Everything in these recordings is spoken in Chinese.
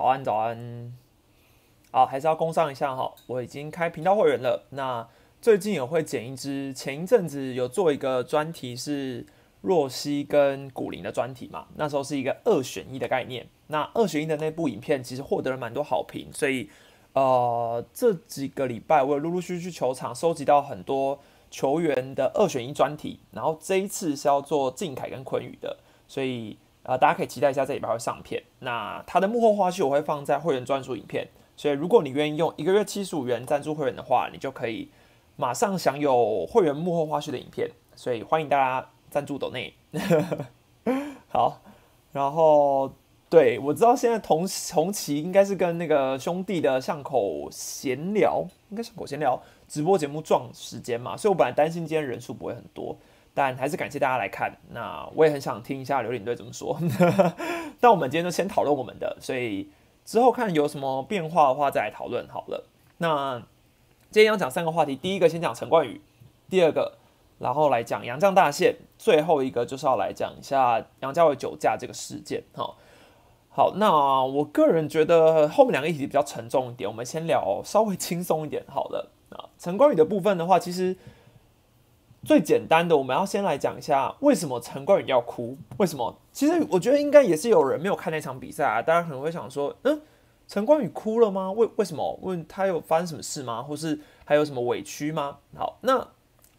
早安，早安。好，还是要工商一下哈，我已经开频道会员了。那最近也会剪一支，前一阵子有做一个专题是若曦跟古灵的专题嘛，那时候是一个二选一的概念。那二选一的那部影片其实获得了蛮多好评，所以呃这几个礼拜我也陆陆续续去球场收集到很多球员的二选一专题，然后这一次是要做靖凯跟昆宇的，所以呃大家可以期待一下这礼拜会上片。那他的幕后花絮我会放在会员专属影片。所以，如果你愿意用一个月七十五元赞助会员的话，你就可以马上享有会员幕后花絮的影片。所以，欢迎大家赞助抖内。好，然后对我知道现在同同期应该是跟那个兄弟的巷口闲聊，应该巷口闲聊直播节目撞时间嘛，所以我本来担心今天人数不会很多，但还是感谢大家来看。那我也很想听一下刘领队怎么说。但我们今天就先讨论我们的，所以。之后看有什么变化的话再来讨论好了。那今天要讲三个话题，第一个先讲陈冠宇，第二个然后来讲杨绛大线，最后一个就是要来讲一下杨家伟酒驾这个事件。哈，好，那我个人觉得后面两个议题比较沉重一点，我们先聊稍微轻松一点好了。啊，陈冠宇的部分的话，其实最简单的，我们要先来讲一下为什么陈冠宇要哭，为什么？其实我觉得应该也是有人没有看那场比赛啊，大家可能会想说，嗯，陈冠宇哭了吗？为为什么？问他有发生什么事吗？或是还有什么委屈吗？好，那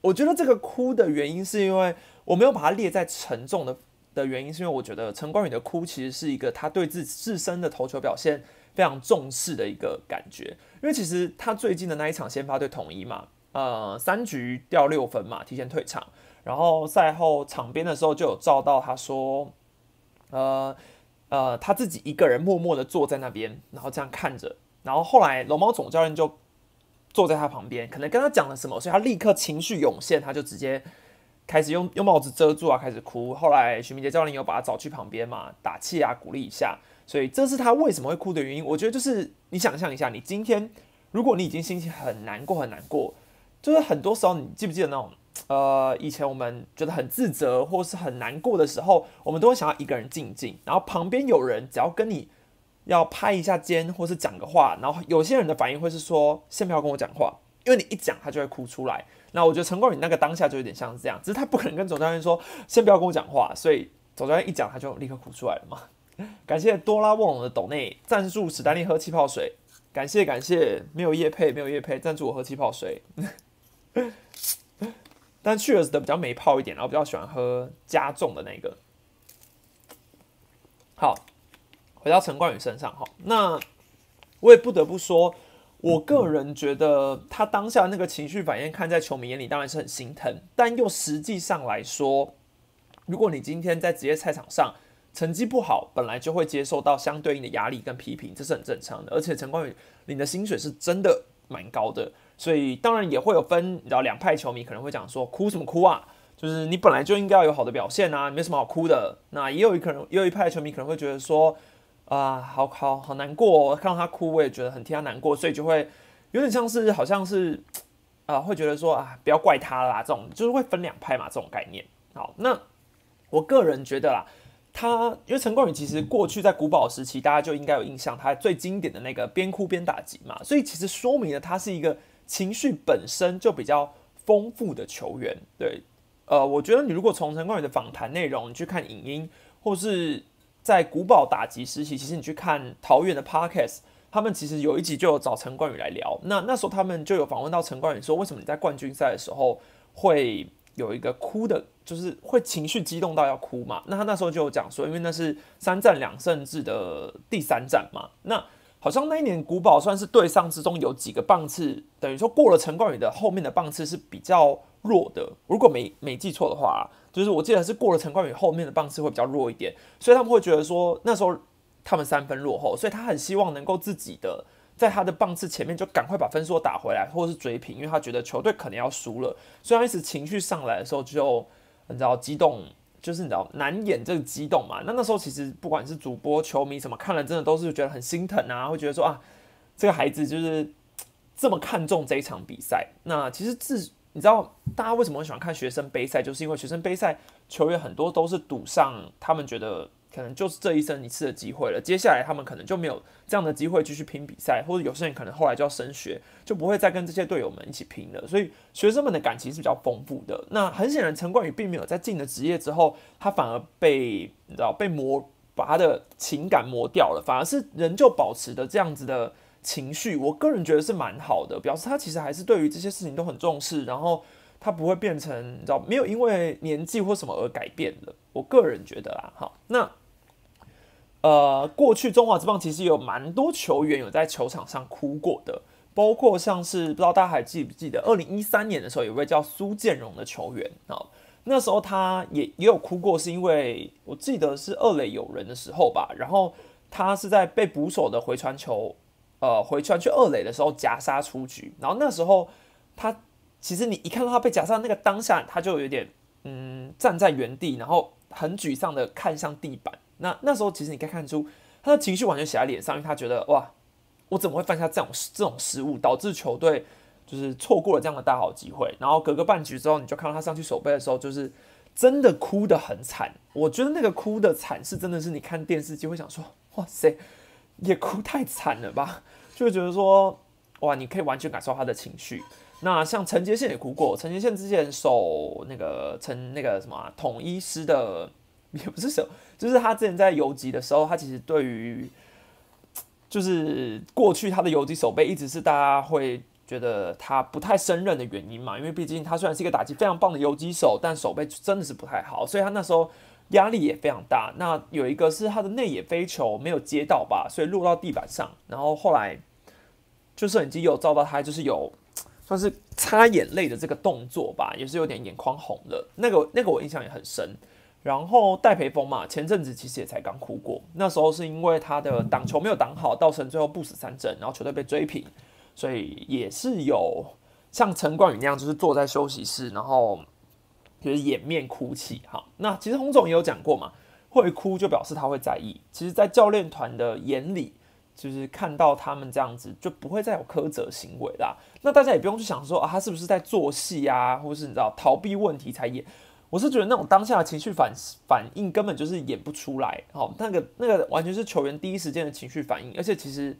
我觉得这个哭的原因是因为我没有把它列在沉重的的原因，是因为我觉得陈冠宇的哭其实是一个他对自自身的投球表现非常重视的一个感觉，因为其实他最近的那一场先发对统一嘛，呃，三局掉六分嘛，提前退场，然后赛后场边的时候就有照到他说。呃呃，他自己一个人默默的坐在那边，然后这样看着，然后后来龙猫总教练就坐在他旁边，可能跟他讲了什么，所以他立刻情绪涌现，他就直接开始用用帽子遮住啊，开始哭。后来徐明杰教练有把他找去旁边嘛，打气啊，鼓励一下，所以这是他为什么会哭的原因。我觉得就是你想象一下，你今天如果你已经心情很难过很难过，就是很多时候你记不记得那种？呃，以前我们觉得很自责或是很难过的时候，我们都会想要一个人静静，然后旁边有人只要跟你要拍一下肩或是讲个话，然后有些人的反应会是说先不要跟我讲话，因为你一讲他就会哭出来。那我觉得陈冠宇那个当下就有点像是这样，只是他不可能跟总教练说先不要跟我讲话，所以总教练一讲他就立刻哭出来了嘛。感谢多拉沃隆的斗内赞助史丹利喝气泡水，感 谢感谢，没有叶配没有叶配赞助我喝气泡水。但去了的比较没泡一点，然后比较喜欢喝加重的那个。好，回到陈冠宇身上哈，那我也不得不说，我个人觉得他当下那个情绪反应，看在球迷眼里当然是很心疼，但又实际上来说，如果你今天在职业赛场上成绩不好，本来就会接受到相对应的压力跟批评，这是很正常的。而且陈冠宇领的薪水是真的蛮高的。所以当然也会有分，你知道两派球迷可能会讲说哭什么哭啊？就是你本来就应该要有好的表现啊，没什么好哭的。那也有一可能，也有一派球迷可能会觉得说啊，好好好难过，看到他哭我也觉得很替他难过，所以就会有点像是好像是啊，会觉得说啊，不要怪他啦，这种就是会分两派嘛，这种概念。好，那我个人觉得啦，他因为陈冠宇其实过去在古堡时期，大家就应该有印象，他最经典的那个边哭边打击嘛，所以其实说明了他是一个。情绪本身就比较丰富的球员，对，呃，我觉得你如果从陈冠宇的访谈内容，你去看影音，或是在古堡打击时期，其实你去看桃园的 Podcast，他们其实有一集就有找陈冠宇来聊。那那时候他们就有访问到陈冠宇说，为什么你在冠军赛的时候会有一个哭的，就是会情绪激动到要哭嘛？那他那时候就有讲说，因为那是三战两胜制的第三战嘛，那。好像那一年古堡算是对上之中有几个棒次，等于说过了陈冠宇的后面的棒次是比较弱的。如果没没记错的话，就是我记得是过了陈冠宇后面的棒次会比较弱一点，所以他们会觉得说那时候他们三分落后，所以他很希望能够自己的在他的棒次前面就赶快把分数打回来，或者是追平，因为他觉得球队可能要输了，所以他一直情绪上来的时候就你知道激动。就是你知道难掩这个激动嘛？那那时候其实不管是主播、球迷什么看了，真的都是觉得很心疼啊，会觉得说啊，这个孩子就是这么看重这一场比赛。那其实自你知道大家为什么喜欢看学生杯赛，就是因为学生杯赛球员很多都是赌上他们觉得可能就是这一生一次的机会了。接下来他们可能就没有这样的机会继续拼比赛，或者有些人可能后来就要升学，就不会再跟这些队友们一起拼了。所以学生们的感情是比较丰富的。那很显然，陈冠宇并没有在进了职业之后，他反而被你知道被磨，把他的情感磨掉了，反而是仍旧保持的这样子的情绪。我个人觉得是蛮好的，表示他其实还是对于这些事情都很重视，然后。他不会变成，你知道，没有因为年纪或什么而改变的。我个人觉得啦，好，那呃，过去中华之棒其实有蛮多球员有在球场上哭过的，包括像是不知道大家还记不记得，二零一三年的时候有位叫苏建荣的球员啊，那时候他也也有哭过，是因为我记得是二垒有人的时候吧，然后他是在被捕手的回传球，呃，回传去二垒的时候夹杀出局，然后那时候他。其实你一看到他被夹杀那个当下，他就有点嗯站在原地，然后很沮丧的看向地板。那那时候其实你可以看出他的情绪完全写在脸上，因为他觉得哇，我怎么会犯下这种这种失误，导致球队就是错过了这样的大好机会。然后隔个半局之后，你就看到他上去守备的时候，就是真的哭得很惨。我觉得那个哭的惨是真的是你看电视机会想说哇塞，也哭太惨了吧？就会觉得说哇，你可以完全感受他的情绪。那像陈杰宪也哭过，陈杰宪之前守那个陈那个什么统一师的，也不是什么，就是他之前在游击的时候，他其实对于就是过去他的游击守备一直是大家会觉得他不太胜任的原因嘛，因为毕竟他虽然是一个打击非常棒的游击手，但守备真的是不太好，所以他那时候压力也非常大。那有一个是他的内野飞球没有接到吧，所以落到地板上，然后后来就摄影机有照到他，就是有。算是擦眼泪的这个动作吧，也是有点眼眶红了。那个那个我印象也很深。然后戴培峰嘛，前阵子其实也才刚哭过，那时候是因为他的挡球没有挡好，造成最后不死三振，然后球队被追平，所以也是有像陈冠宇那样，就是坐在休息室，然后就是掩面哭泣。哈，那其实洪总也有讲过嘛，会哭就表示他会在意。其实，在教练团的眼里。就是看到他们这样子，就不会再有苛责行为啦。那大家也不用去想说啊，他是不是在做戏啊，或是你知道逃避问题才演？我是觉得那种当下的情绪反反应根本就是演不出来。好，那个那个完全是球员第一时间的情绪反应。而且其实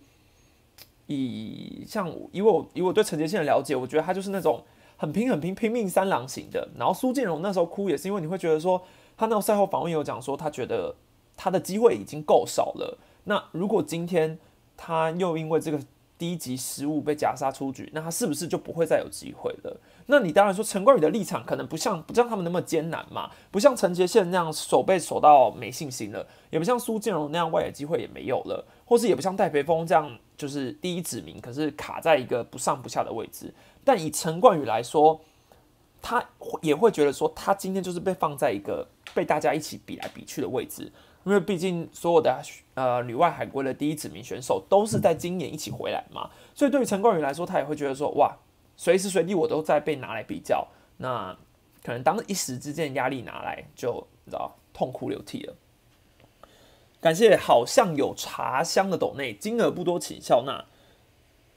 以像以我以我对陈杰宪的了解，我觉得他就是那种很拼很拼拼命三郎型的。然后苏建荣那时候哭也是因为你会觉得说，他那个赛后访问有讲说，他觉得他的机会已经够少了。那如果今天他又因为这个低级失误被夹杀出局，那他是不是就不会再有机会了？那你当然说陈冠宇的立场可能不像不像他们那么艰难嘛，不像陈杰宪那样守备守到没信心了，也不像苏建荣那样外野机会也没有了，或是也不像戴培峰这样就是第一指名，可是卡在一个不上不下的位置。但以陈冠宇来说，他也会觉得说，他今天就是被放在一个被大家一起比来比去的位置。因为毕竟所有的呃女外海归的第一指名选手都是在今年一起回来嘛，所以对于陈冠宇来说，他也会觉得说哇，随时随地我都在被拿来比较，那可能当一时之间压力拿来就你知道痛哭流涕了。感谢好像有茶香的斗内，金额不多，请笑纳。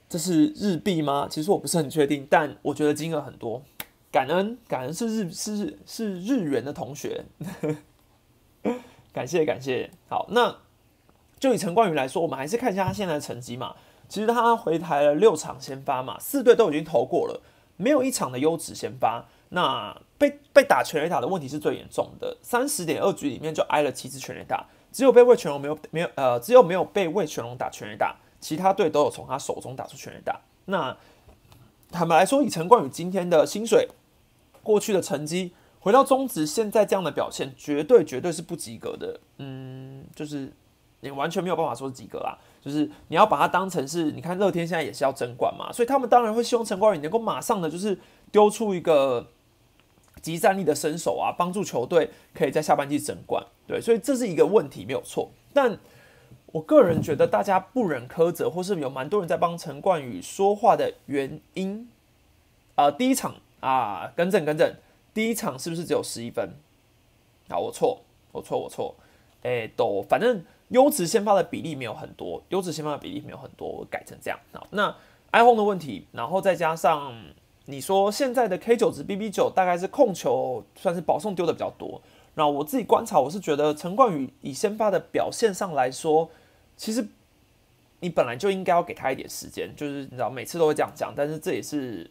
这是日币吗？其实我不是很确定，但我觉得金额很多。感恩感恩是日是是日元的同学。感谢感谢，好，那就以陈冠宇来说，我们还是看一下他现在的成绩嘛。其实他回台了六场先发嘛，四队都已经投过了，没有一场的优质先发。那被被打全垒打的问题是最严重的，三十点二局里面就挨了七次全垒打，只有被魏全龙没有没有呃，只有没有被魏全龙打全垒打，其他队都有从他手中打出全垒打。那坦白来说，以陈冠宇今天的薪水，过去的成绩。回到中职，现在这样的表现绝对绝对是不及格的。嗯，就是你完全没有办法说及格啦。就是你要把它当成是，你看乐天现在也是要争冠嘛，所以他们当然会希望陈冠宇能够马上的就是丢出一个集战力的身手啊，帮助球队可以在下半季争冠。对，所以这是一个问题没有错。但我个人觉得大家不忍苛责，或是有蛮多人在帮陈冠宇说话的原因，啊，第一场啊，更正更正。第一场是不是只有十一分？啊，我错，我错，我错。哎，都反正优质先发的比例没有很多，优质先发的比例没有很多，我改成这样。好，那 iPhone 的问题，然后再加上你说现在的 K 九值 BB 九大概是控球算是保送丢的比较多。那我自己观察，我是觉得陈冠宇以先发的表现上来说，其实你本来就应该要给他一点时间，就是你知道每次都会这样讲，但是这也是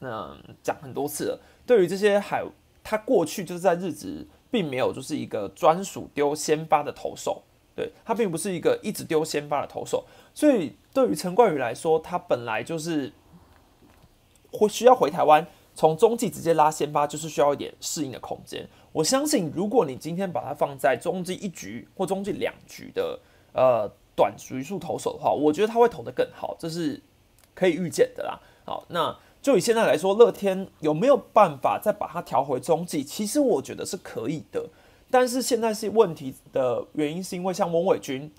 嗯讲很多次了。对于这些海，他过去就是在日子并没有就是一个专属丢先发的投手，对他并不是一个一直丢先发的投手，所以对于陈冠宇来说，他本来就是会需要回台湾。从中继直接拉先发，就是需要一点适应的空间。我相信，如果你今天把它放在中继一局或中继两局的呃短局数投手的话，我觉得他会投得更好，这是可以预见的啦。好，那就以现在来说，乐天有没有办法再把它调回中继？其实我觉得是可以的，但是现在是问题的原因，是因为像翁伟军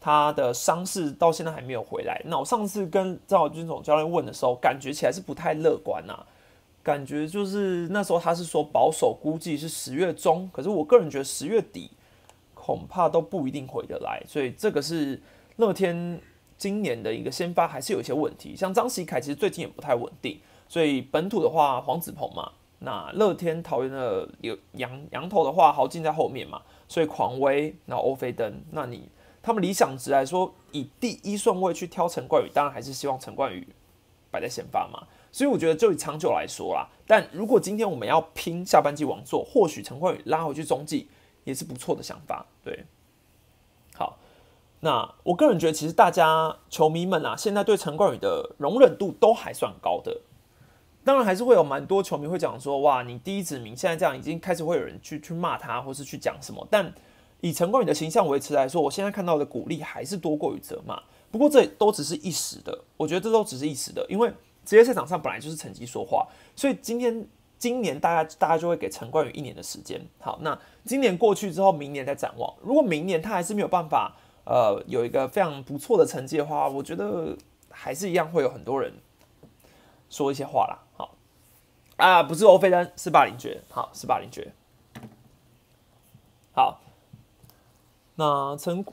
他的伤势到现在还没有回来。那我上次跟赵军总教练问的时候，感觉起来是不太乐观呐。感觉就是那时候他是说保守估计是十月中，可是我个人觉得十月底恐怕都不一定回得来，所以这个是乐天今年的一个先发还是有一些问题。像张喜凯其实最近也不太稳定，所以本土的话黄子鹏嘛，那乐天桃园的有羊羊头的话豪进在后面嘛，所以狂威然后欧菲登，那你他们理想值来说以第一顺位去挑陈冠宇，当然还是希望陈冠宇摆在先发嘛。所以我觉得，就以长久来说啦，但如果今天我们要拼下半季王座，或许陈冠宇拉回去中继也是不错的想法。对，好，那我个人觉得，其实大家球迷们啊，现在对陈冠宇的容忍度都还算高的。当然，还是会有蛮多球迷会讲说，哇，你第一指名现在这样，已经开始会有人去去骂他，或是去讲什么。但以陈冠宇的形象维持来说，我现在看到的鼓励还是多过于责骂。不过这都只是一时的，我觉得这都只是一时的，因为。职业赛场上本来就是成绩说话，所以今天今年大家大家就会给陈冠宇一年的时间。好，那今年过去之后，明年再展望。如果明年他还是没有办法，呃，有一个非常不错的成绩的话，我觉得还是一样会有很多人说一些话啦。好，啊，不是欧菲丹，是霸凌爵。好，是霸凌爵。好，那陈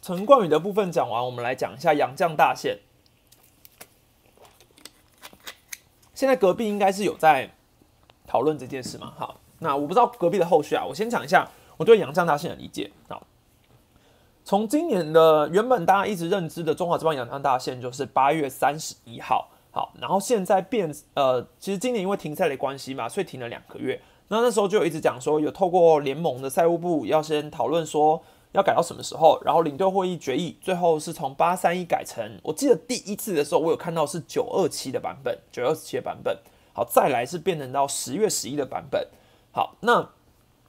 陈冠宇的部分讲完，我们来讲一下杨绛大线。现在隔壁应该是有在讨论这件事嘛？好，那我不知道隔壁的后续啊。我先讲一下我对杨绛大线的理解。好，从今年的原本大家一直认知的中华之邦杨绛大线就是八月三十一号。好，然后现在变呃，其实今年因为停赛的关系嘛，所以停了两个月。那那时候就有一直讲说，有透过联盟的赛务部要先讨论说。要改到什么时候？然后领队会议决议，最后是从八三一改成。我记得第一次的时候，我有看到是九二七的版本，九二七的版本。好，再来是变成到十月十一的版本。好，那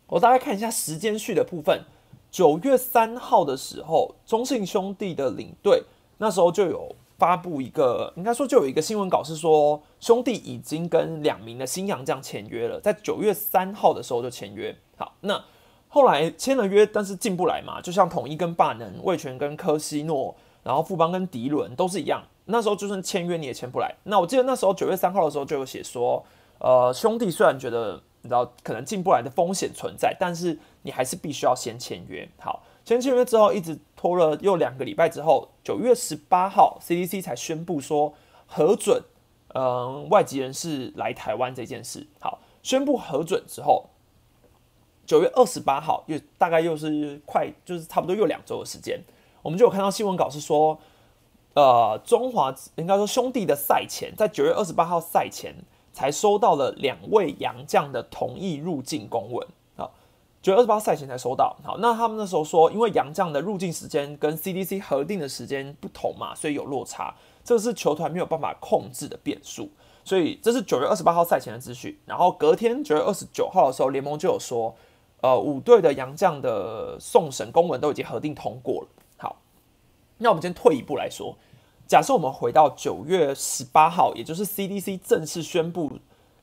我大概看一下时间序的部分。九月三号的时候，中信兄弟的领队那时候就有发布一个，应该说就有一个新闻稿是说，兄弟已经跟两名的新洋将签约了，在九月三号的时候就签约。好，那。后来签了约，但是进不来嘛，就像统一跟霸能、魏权跟科西诺，然后富邦跟迪伦都是一样。那时候就算签约你也签不来。那我记得那时候九月三号的时候就有写说，呃，兄弟虽然觉得你知道可能进不来的风险存在，但是你还是必须要先签约。好，前签约之后一直拖了又两个礼拜之后，九月十八号 CDC 才宣布说核准，嗯，外籍人士来台湾这件事。好，宣布核准之后。九月二十八号，又大概又是快，就是差不多又两周的时间，我们就有看到新闻稿是说，呃，中华应该说兄弟的赛前，在九月二十八号赛前才收到了两位洋将的同意入境公文。九月二十八赛前才收到。好，那他们那时候说，因为洋将的入境时间跟 CDC 核定的时间不同嘛，所以有落差，这是球团没有办法控制的变数。所以这是九月二十八号赛前的资讯。然后隔天九月二十九号的时候，联盟就有说。呃，五队的洋将的送审公文都已经核定通过了。好，那我们先退一步来说，假设我们回到九月十八号，也就是 CDC 正式宣布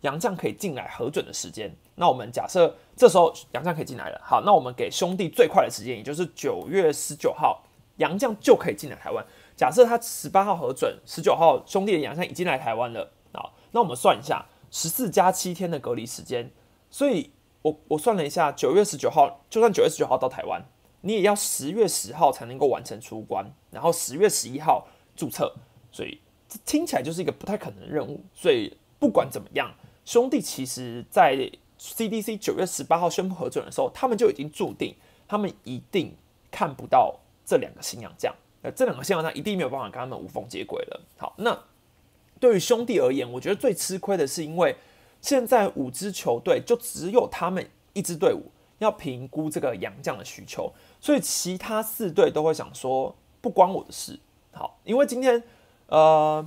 洋将可以进来核准的时间，那我们假设这时候洋将可以进来了。好，那我们给兄弟最快的时间，也就是九月十九号，洋将就可以进来台湾。假设他十八号核准，十九号兄弟的洋将已经来台湾了。啊，那我们算一下，十四加七天的隔离时间，所以。我我算了一下，九月十九号，就算九月十九号到台湾，你也要十月十号才能够完成出关，然后十月十一号注册，所以这听起来就是一个不太可能的任务。所以不管怎么样，兄弟其实在 CDC 九月十八号宣布核准的时候，他们就已经注定他们一定看不到这两个新洋将，那，这两个新洋将一定没有办法跟他们无缝接轨了。好，那对于兄弟而言，我觉得最吃亏的是因为现在五支球队就只有他们一支队伍要评估这个洋将的需求，所以其他四队都会想说不关我的事。好，因为今天呃。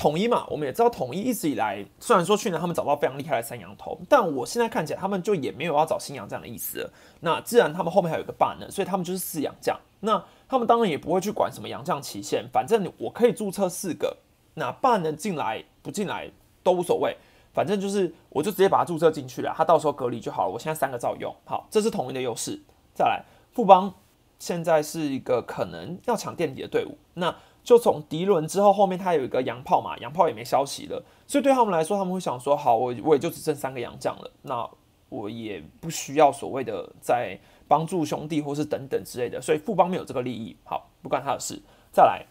统一嘛，我们也知道统一一直以来，虽然说去年他们找到非常厉害的三羊头，但我现在看起来他们就也没有要找新羊这样的意思。那既然他们后面还有一个霸呢，所以他们就是四羊将。那他们当然也不会去管什么羊将期限，反正我可以注册四个，那霸能进来不进来都无所谓，反正就是我就直接把它注册进去了，他到时候隔离就好了。我现在三个照用，好，这是统一的优势。再来，富邦现在是一个可能要抢垫底的队伍，那。就从迪伦之后，后面他有一个洋炮嘛，洋炮也没消息了，所以对他们来说，他们会想说：好，我我也就只剩三个洋将了，那我也不需要所谓的在帮助兄弟或是等等之类的，所以富邦没有这个利益，好，不关他的事。再来，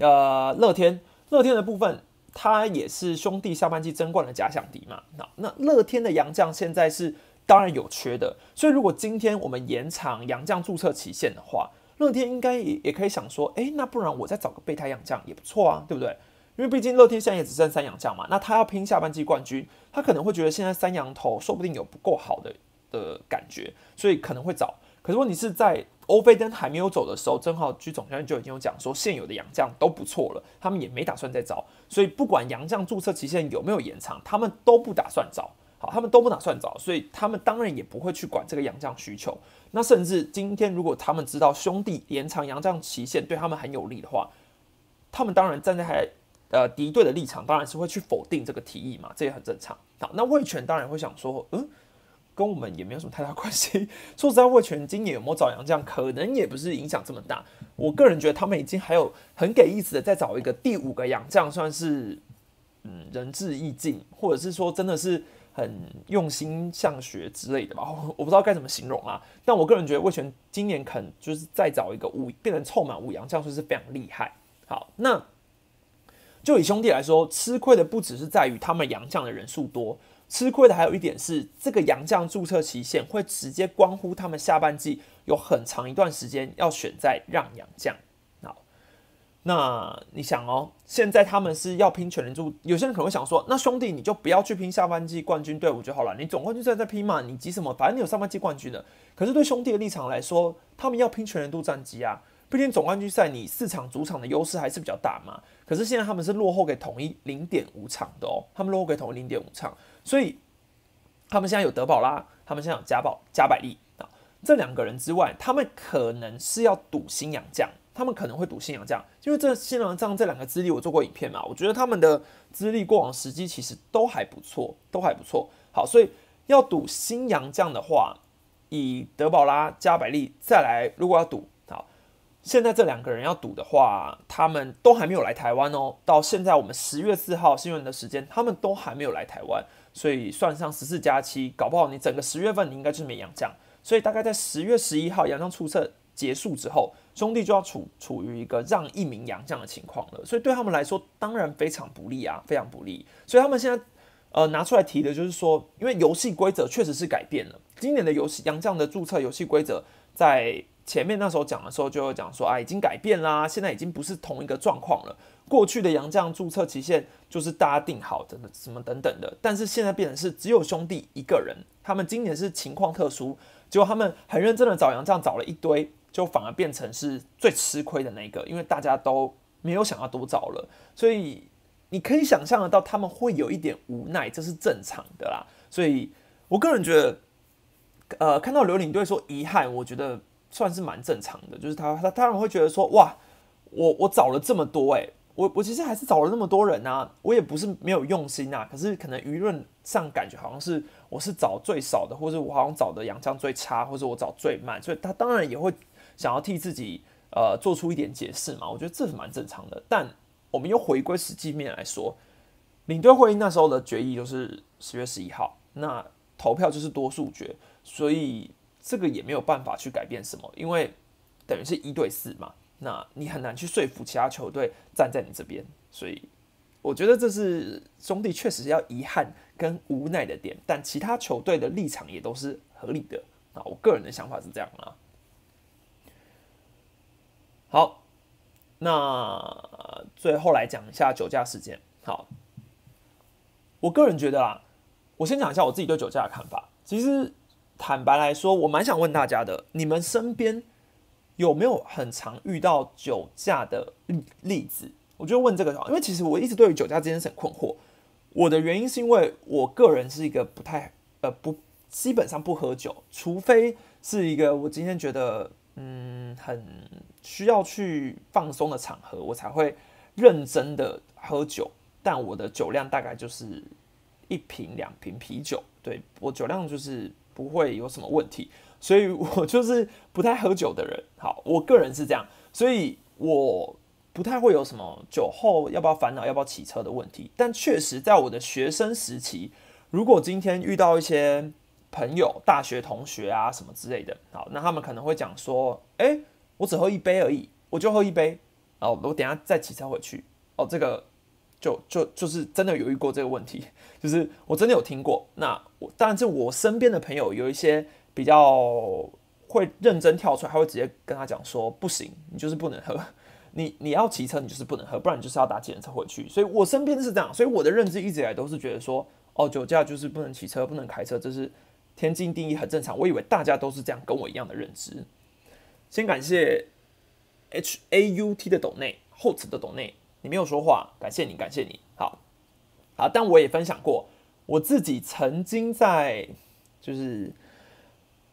呃，乐天，乐天的部分，他也是兄弟下半季争冠的假想敌嘛，那那乐天的洋将现在是当然有缺的，所以如果今天我们延长洋将注册期限的话。乐天应该也也可以想说，哎，那不然我再找个备胎洋将也不错啊，对不对？因为毕竟乐天现在也只剩三洋将嘛，那他要拼下半季冠军，他可能会觉得现在三洋头说不定有不够好的的感觉，所以可能会找。可是问题是在欧菲登还没有走的时候，正好居总教练就已经有讲说，现有的洋将都不错了，他们也没打算再找，所以不管洋将注册期限有没有延长，他们都不打算找。好，他们都不打算找，所以他们当然也不会去管这个洋将需求。那甚至今天，如果他们知道兄弟延长洋将期限对他们很有利的话，他们当然站在呃敌对的立场，当然是会去否定这个提议嘛，这也很正常。好，那魏权当然会想说，嗯，跟我们也没有什么太大关系。说实在，魏权今年有没有找洋将，可能也不是影响这么大。我个人觉得他们已经还有很给意思的再找一个第五个洋将，算是嗯仁至义尽，或者是说真的是。很用心向学之类的吧，我不知道该怎么形容啊。但我个人觉得魏权今年肯就是再找一个五变成凑满五羊，这样说是非常厉害。好，那就以兄弟来说，吃亏的不只是在于他们洋将的人数多，吃亏的还有一点是这个洋将注册期限会直接关乎他们下半季有很长一段时间要选在让洋将。好那你想哦，现在他们是要拼全年度，有些人可能会想说，那兄弟你就不要去拼下半季冠军队伍就好了，你总冠军赛在拼嘛，你急什么？反正你有上半季冠军的。可是对兄弟的立场来说，他们要拼全年度战绩啊，毕竟总冠军赛你四场主场的优势还是比较大嘛。可是现在他们是落后给统一零点五场的哦，他们落后给统一零点五场，所以他们现在有德保拉，他们现在有加宝加百利啊，这两个人之外，他们可能是要赌新洋将。他们可能会赌新洋将，因为这新洋将这两个资历我做过影片嘛，我觉得他们的资历过往时机其实都还不错，都还不错。好，所以要赌新洋将的话，以德保拉加百利再来，如果要赌，好，现在这两个人要赌的话，他们都还没有来台湾哦。到现在我们十月四号新闻的时间，他们都还没有来台湾，所以算上十四加七，搞不好你整个十月份你应该就是没洋将，所以大概在十月十一号洋将出册结束之后。兄弟就要处处于一个让一名洋将的情况了，所以对他们来说当然非常不利啊，非常不利。所以他们现在呃拿出来提的就是说，因为游戏规则确实是改变了。今年的游戏洋将的注册游戏规则，在前面那时候讲的时候就有讲说啊，已经改变啦，现在已经不是同一个状况了。过去的洋将注册期限就是大家定好的什么等等的，但是现在变成是只有兄弟一个人，他们今年是情况特殊，结果他们很认真的找洋将，找了一堆。就反而变成是最吃亏的那个，因为大家都没有想要多找了，所以你可以想象得到他们会有一点无奈，这是正常的啦。所以我个人觉得，呃，看到刘领队说遗憾，我觉得算是蛮正常的。就是他他当然会觉得说，哇，我我找了这么多，诶，我我其实还是找了那么多人啊，我也不是没有用心啊，可是可能舆论上感觉好像是我是找最少的，或者我好像找的洋将最差，或者我找最慢，所以他当然也会。想要替自己呃做出一点解释嘛？我觉得这是蛮正常的。但我们又回归实际面来说，领队会议那时候的决议就是十月十一号，那投票就是多数决，所以这个也没有办法去改变什么，因为等于是一对四嘛，那你很难去说服其他球队站在你这边，所以我觉得这是兄弟确实要遗憾跟无奈的点，但其他球队的立场也都是合理的那。我个人的想法是这样啊。好，那最后来讲一下酒驾事件。好，我个人觉得啊，我先讲一下我自己对酒驾的看法。其实坦白来说，我蛮想问大家的，你们身边有没有很常遇到酒驾的例例子？我就问这个，因为其实我一直对于酒驾这件事很困惑。我的原因是因为我个人是一个不太呃不基本上不喝酒，除非是一个我今天觉得嗯很需要去放松的场合，我才会认真的喝酒。但我的酒量大概就是一瓶两瓶啤酒，对我酒量就是不会有什么问题，所以我就是不太喝酒的人。好，我个人是这样，所以我。不太会有什么酒后要不要烦恼要不要骑车的问题，但确实在我的学生时期，如果今天遇到一些朋友、大学同学啊什么之类的，好，那他们可能会讲说，哎，我只喝一杯而已，我就喝一杯，然后我等下再骑车回去。哦，这个就就就是真的有遇过这个问题，就是我真的有听过。那我当然是我身边的朋友有一些比较会认真跳出来，他会直接跟他讲说，不行，你就是不能喝。你你要骑车，你就是不能喝，不然你就是要打计程车回去。所以我身边是这样，所以我的认知一直以来都是觉得说，哦，酒驾就是不能骑车，不能开车，这是天经地义，很正常。我以为大家都是这样，跟我一样的认知。先感谢 H A U T 的董内后此的董内，你没有说话，感谢你，感谢你。好，好，但我也分享过，我自己曾经在就是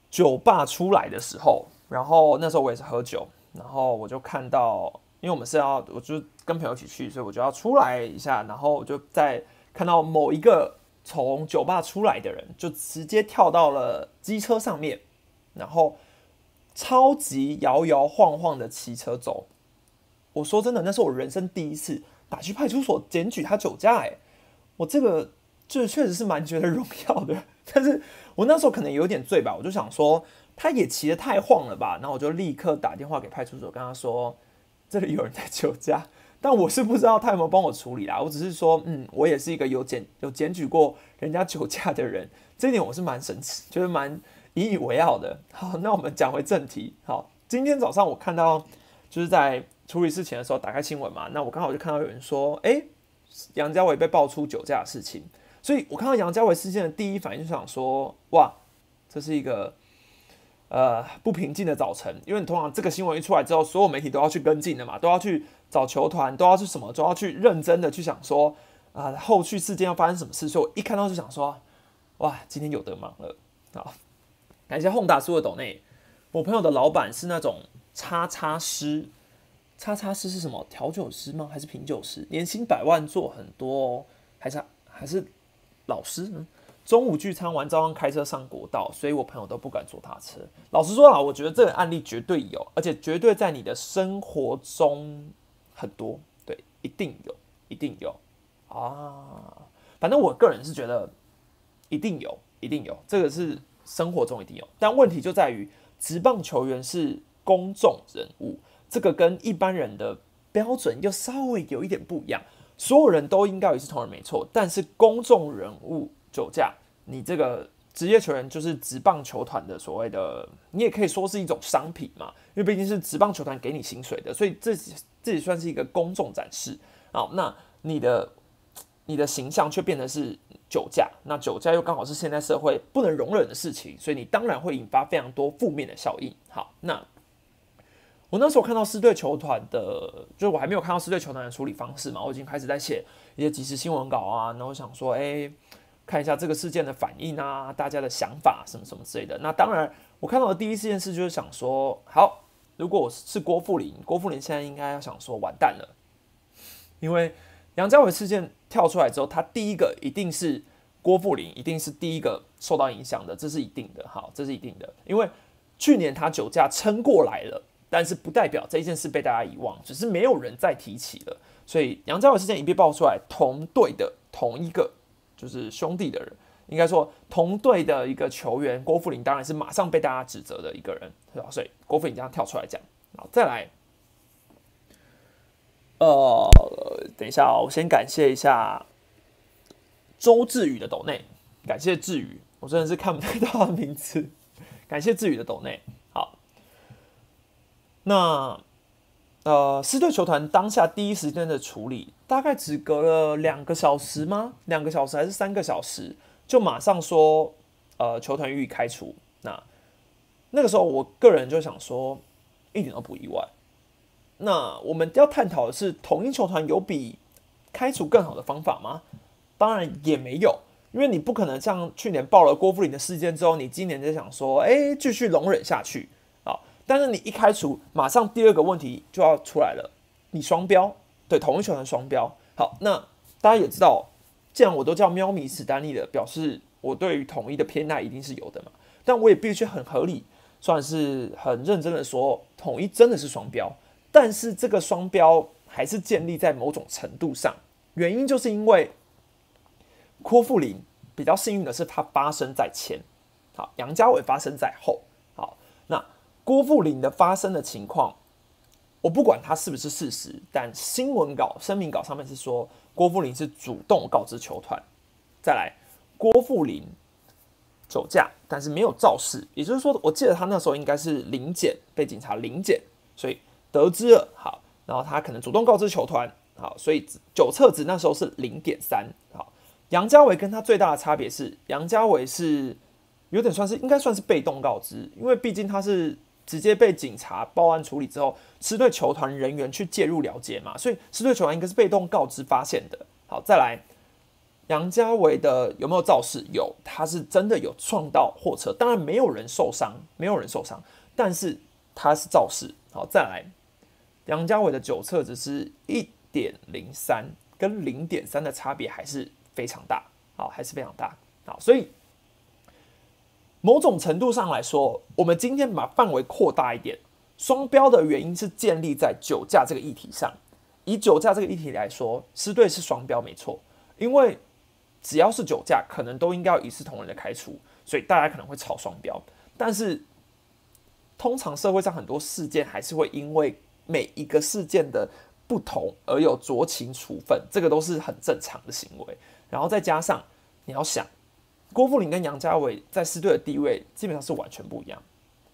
酒吧出来的时候，然后那时候我也是喝酒，然后我就看到。因为我们是要，我就跟朋友一起去，所以我就要出来一下，然后我就在看到某一个从酒吧出来的人，就直接跳到了机车上面，然后超级摇摇晃晃的骑车走。我说真的，那是我人生第一次打去派出所检举他酒驾，哎，我这个就确实是蛮觉得荣耀的。但是我那时候可能有点醉吧，我就想说他也骑得太晃了吧，然后我就立刻打电话给派出所，跟他说。这里有人在酒驾，但我是不知道他有没有帮我处理啦。我只是说，嗯，我也是一个有检有检举过人家酒驾的人，这一点我是蛮神奇，就是蛮引以为傲的。好，那我们讲回正题。好，今天早上我看到就是在处理事情的时候打开新闻嘛，那我刚好就看到有人说，哎，杨家伟被爆出酒驾的事情，所以我看到杨家伟事件的第一反应就想说，哇，这是一个。呃，不平静的早晨，因为通常这个新闻一出来之后，所有媒体都要去跟进的嘛，都要去找球团，都要去什么，都要去认真的去想说啊，后续事件要发生什么事。所以我一看到就想说，哇，今天有得忙了啊！感谢轰大叔的抖内，我朋友的老板是那种叉叉师，叉叉师是什么？调酒师吗？还是品酒师？年薪百万，做很多哦，还是还是老师？中午聚餐完，照样开车上国道，所以我朋友都不敢坐他车。老实说啊，我觉得这个案例绝对有，而且绝对在你的生活中很多，对，一定有，一定有啊。反正我个人是觉得一定有，一定有，这个是生活中一定有。但问题就在于，职棒球员是公众人物，这个跟一般人的标准又稍微有一点不一样。所有人都应该也是同仁没错，但是公众人物。酒驾，你这个职业球员就是职棒球团的所谓的，你也可以说是一种商品嘛，因为毕竟是职棒球团给你薪水的，所以这这也算是一个公众展示好，那你的你的形象却变得是酒驾，那酒驾又刚好是现在社会不能容忍的事情，所以你当然会引发非常多负面的效应。好，那我那时候看到四队球团的，就是我还没有看到四队球团的处理方式嘛，我已经开始在写一些即时新闻稿啊，然后想说，哎。看一下这个事件的反应啊，大家的想法什么什么之类的。那当然，我看到的第一件事就是想说，好，如果我是郭富林，郭富林现在应该要想说完蛋了，因为杨家伟事件跳出来之后，他第一个一定是郭富林，一定是第一个受到影响的，这是一定的。好，这是一定的，因为去年他酒驾撑过来了，但是不代表这件事被大家遗忘，只是没有人再提起了。所以杨家伟事件一被爆出来，同队的同一个。就是兄弟的人，应该说同队的一个球员郭富林，当然是马上被大家指责的一个人，是吧？所以郭富林这样跳出来讲，好，再来，呃，等一下哦，我先感谢一下周志宇的抖内，感谢志宇，我真的是看不太到他的名字，感谢志宇的抖内。好，那呃，四队球团当下第一时间的处理，大概只隔了两个小时吗？两个小时还是三个小时，就马上说呃，球团予以开除。那那个时候，我个人就想说，一点都不意外。那我们要探讨的是，统一球团有比开除更好的方法吗？当然也没有，因为你不可能像去年爆了郭富林的事件之后，你今年就想说，哎，继续容忍下去啊。但是你一开除，马上第二个问题就要出来了，你双标，对，同一球团双标。好，那大家也知道，既然我都叫喵米史丹利了，表示我对于统一的偏爱一定是有的嘛。但我也必须很合理，算是很认真的说，统一真的是双标。但是这个双标还是建立在某种程度上，原因就是因为郭富林比较幸运的是他发生在前，好，杨家伟发生在后，好，那郭富林的发生的情况，我不管他是不是事实，但新闻稿声明稿上面是说郭富林是主动告知球团，再来郭富林酒驾，但是没有肇事，也就是说，我记得他那时候应该是临检被警察临检，所以。得知了，好，然后他可能主动告知球团，好，所以九测值那时候是零点三，好，杨家伟跟他最大的差别是，杨家伟是有点算是应该算是被动告知，因为毕竟他是直接被警察报案处理之后，是对球团人员去介入了解嘛，所以是对球团应该是被动告知发现的，好，再来杨家伟的有没有肇事？有，他是真的有撞到货车，当然没有人受伤，没有人受伤，但是他是肇事，好，再来。杨家伟的酒测只是一点零三，跟零点三的差别还是非常大，好，还是非常大，好，所以某种程度上来说，我们今天把范围扩大一点，双标的原因是建立在酒驾这个议题上。以酒驾这个议题来说，师队是双标没错，因为只要是酒驾，可能都应该一视同仁的开除，所以大家可能会吵双标。但是通常社会上很多事件还是会因为每一个事件的不同而有酌情处分，这个都是很正常的行为。然后再加上你要想，郭富林跟杨家伟在师队的地位基本上是完全不一样。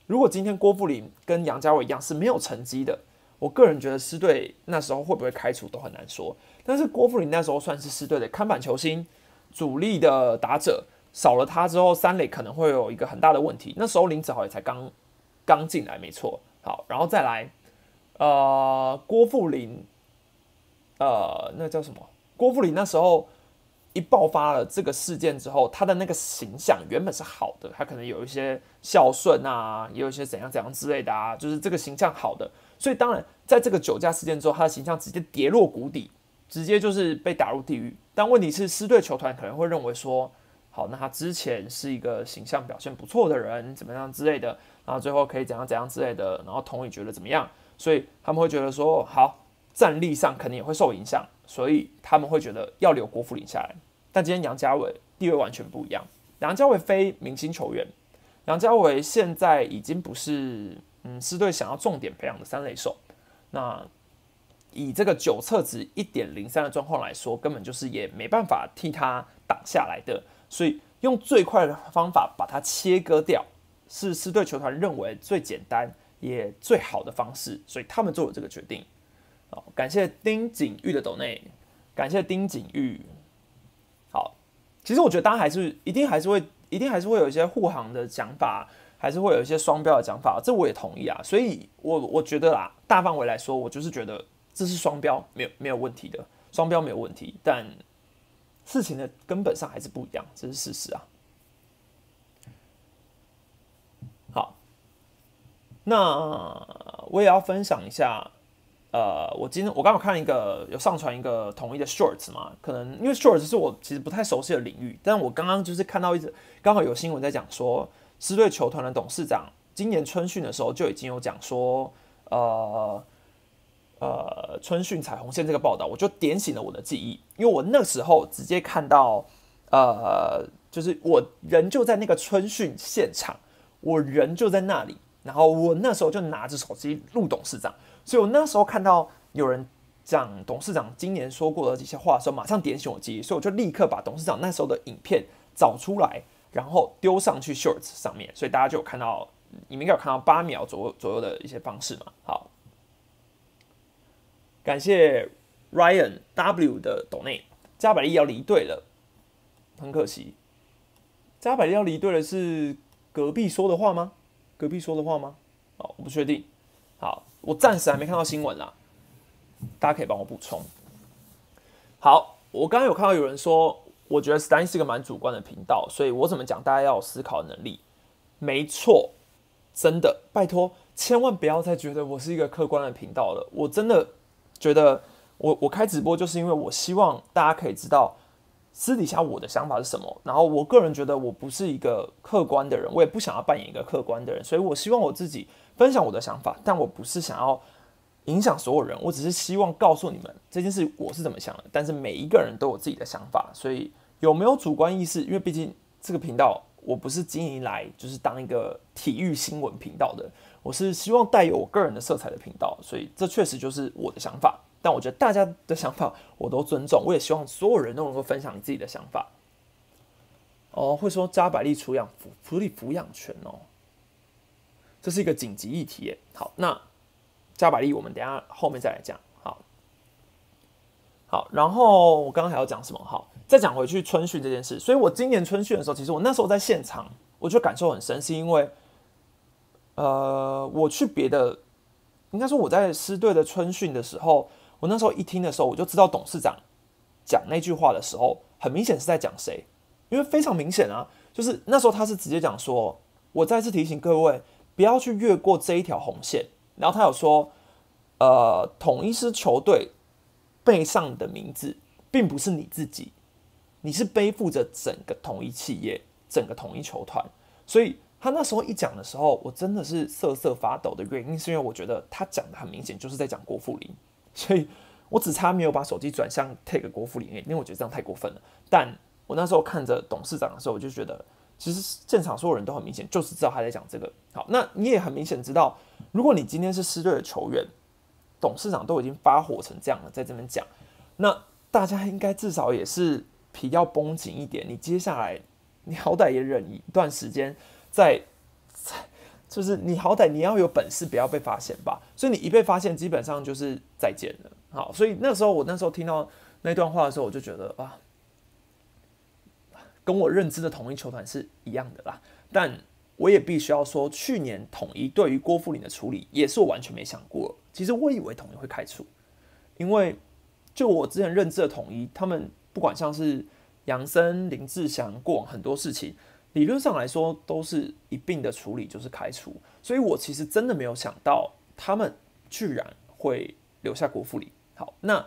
如果今天郭富林跟杨家伟一样是没有成绩的，我个人觉得师队那时候会不会开除都很难说。但是郭富林那时候算是师队的看板球星，主力的打者，少了他之后，三垒可能会有一个很大的问题。那时候林子豪也才刚刚进来，没错。好，然后再来。呃，郭富林，呃，那叫什么？郭富林那时候一爆发了这个事件之后，他的那个形象原本是好的，他可能有一些孝顺啊，也有一些怎样怎样之类的啊，就是这个形象好的。所以当然，在这个酒驾事件之后，他的形象直接跌落谷底，直接就是被打入地狱。但问题是，狮队球团可能会认为说，好，那他之前是一个形象表现不错的人，怎么样之类的，然后最后可以怎样怎样之类的，然后同也觉得怎么样？所以他们会觉得说，好，战力上肯定也会受影响，所以他们会觉得要留郭富林下来。但今天杨家伟地位完全不一样，杨家伟非明星球员，杨家伟现在已经不是嗯狮队想要重点培养的三垒手。那以这个九测值一点零三的状况来说，根本就是也没办法替他挡下来的。所以用最快的方法把它切割掉，是狮队球团认为最简单。也最好的方式，所以他们做了这个决定。好，感谢丁景玉的抖内，感谢丁景玉。好，其实我觉得大家还是一定还是会，一定还是会有一些护航的讲法，还是会有一些双标的讲法，这我也同意啊。所以，我我觉得啦，大范围来说，我就是觉得这是双标，没有没有问题的，双标没有问题。但事情的根本上还是不一样，这是事实啊。好那我也要分享一下，呃，我今天我刚好看一个有上传一个统一的 shorts 嘛，可能因为 shorts 是我其实不太熟悉的领域，但我刚刚就是看到一直刚好有新闻在讲说，狮队球团的董事长今年春训的时候就已经有讲说，呃呃春训彩虹线这个报道，我就点醒了我的记忆，因为我那时候直接看到，呃，就是我人就在那个春训现场，我人就在那里。然后我那时候就拿着手机录董事长，所以我那时候看到有人讲董事长今年说过的这些话的时候，马上点醒我记忆，所以我就立刻把董事长那时候的影片找出来，然后丢上去 Shorts 上面，所以大家就有看到，你们应该有看到八秒左右左右的一些方式嘛。好，感谢 Ryan W 的抖内，加百利要离队了，很可惜。加百利要离队的是隔壁说的话吗？隔壁说的话吗？哦，我不确定。好，我暂时还没看到新闻啦。大家可以帮我补充。好，我刚刚有看到有人说，我觉得 Stein 是个蛮主观的频道，所以我怎么讲，大家要有思考能力。没错，真的，拜托，千万不要再觉得我是一个客观的频道了。我真的觉得，我我开直播就是因为我希望大家可以知道私底下我的想法是什么。然后我个人觉得我不是一个客观的人，我也不想要扮演一个客观的人，所以我希望我自己分享我的想法，但我不是想要。影响所有人，我只是希望告诉你们这件事我是怎么想的。但是每一个人都有自己的想法，所以有没有主观意识？因为毕竟这个频道我不是经营来就是当一个体育新闻频道的，我是希望带有我个人的色彩的频道，所以这确实就是我的想法。但我觉得大家的想法我都尊重，我也希望所有人都能够分享你自己的想法。哦，会说加百利处养福福利抚养权哦，这是一个紧急议题。好，那。加百利，我们等下后面再来讲。好，好，然后我刚刚还要讲什么？好，再讲回去春训这件事。所以我今年春训的时候，其实我那时候在现场，我就感受很深，是因为，呃，我去别的，应该说我在师队的春训的时候，我那时候一听的时候，我就知道董事长讲那句话的时候，很明显是在讲谁，因为非常明显啊，就是那时候他是直接讲说，我再次提醒各位，不要去越过这一条红线。然后他有说，呃，统一师球队背上的名字并不是你自己，你是背负着整个统一企业、整个统一球团。所以他那时候一讲的时候，我真的是瑟瑟发抖的原因，是因为我觉得他讲的很明显就是在讲郭富林，所以我只差没有把手机转向 take 郭富林，因为我觉得这样太过分了。但我那时候看着董事长的时候，我就觉得。其实现场所有人都很明显，就是知道他在讲这个。好，那你也很明显知道，如果你今天是狮队的球员，董事长都已经发火成这样了，在这边讲，那大家应该至少也是皮要绷紧一点。你接下来，你好歹也忍一段时间，在在，就是你好歹你要有本事，不要被发现吧。所以你一被发现，基本上就是再见了。好，所以那时候我那时候听到那段话的时候，我就觉得啊。跟我认知的统一球团是一样的啦，但我也必须要说，去年统一对于郭富林的处理也是我完全没想过。其实我以为统一会开除，因为就我之前认知的统一，他们不管像是杨森、林志祥过往很多事情，理论上来说都是一并的处理，就是开除。所以我其实真的没有想到他们居然会留下郭富林。好，那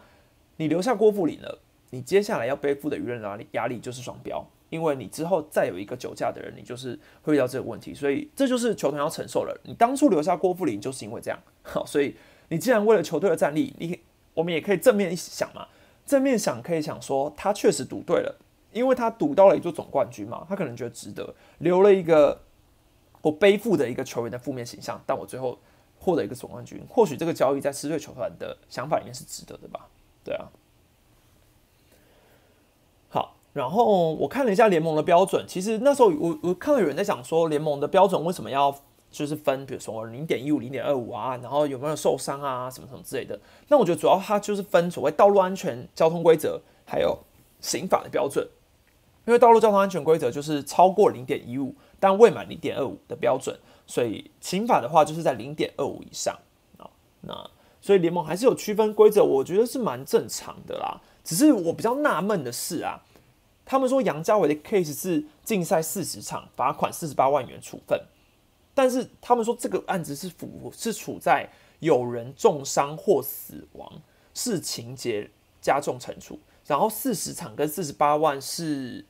你留下郭富林了，你接下来要背负的舆论压力压力就是双标。因为你之后再有一个酒驾的人，你就是会遇到这个问题，所以这就是球团要承受了。你当初留下郭富林就是因为这样，好，所以你既然为了球队的战力，你 我们也可以正面想嘛，正面想可以想说他确实赌对了，因为他赌到了一座总冠军嘛，他可能觉得值得，留了一个我背负的一个球员的负面形象，但我最后获得一个总冠军，或许这个交易在狮队球团的想法里面是值得的吧？对啊。好然后我看了一下联盟的标准，其实那时候我我看到有人在讲说联盟的标准为什么要就是分，比如说零点一五、零点二五啊，然后有没有受伤啊，什么什么之类的。那我觉得主要它就是分所谓道路安全交通规则，还有刑法的标准。因为道路交通安全规则就是超过零点一五，但未满零点二五的标准，所以刑法的话就是在零点二五以上啊。那所以联盟还是有区分规则，我觉得是蛮正常的啦。只是我比较纳闷的是啊。他们说杨家伟的 case 是禁赛四十场，罚款四十八万元处分，但是他们说这个案子是符是处在有人重伤或死亡，是情节加重惩处，然后四十场跟四十八万是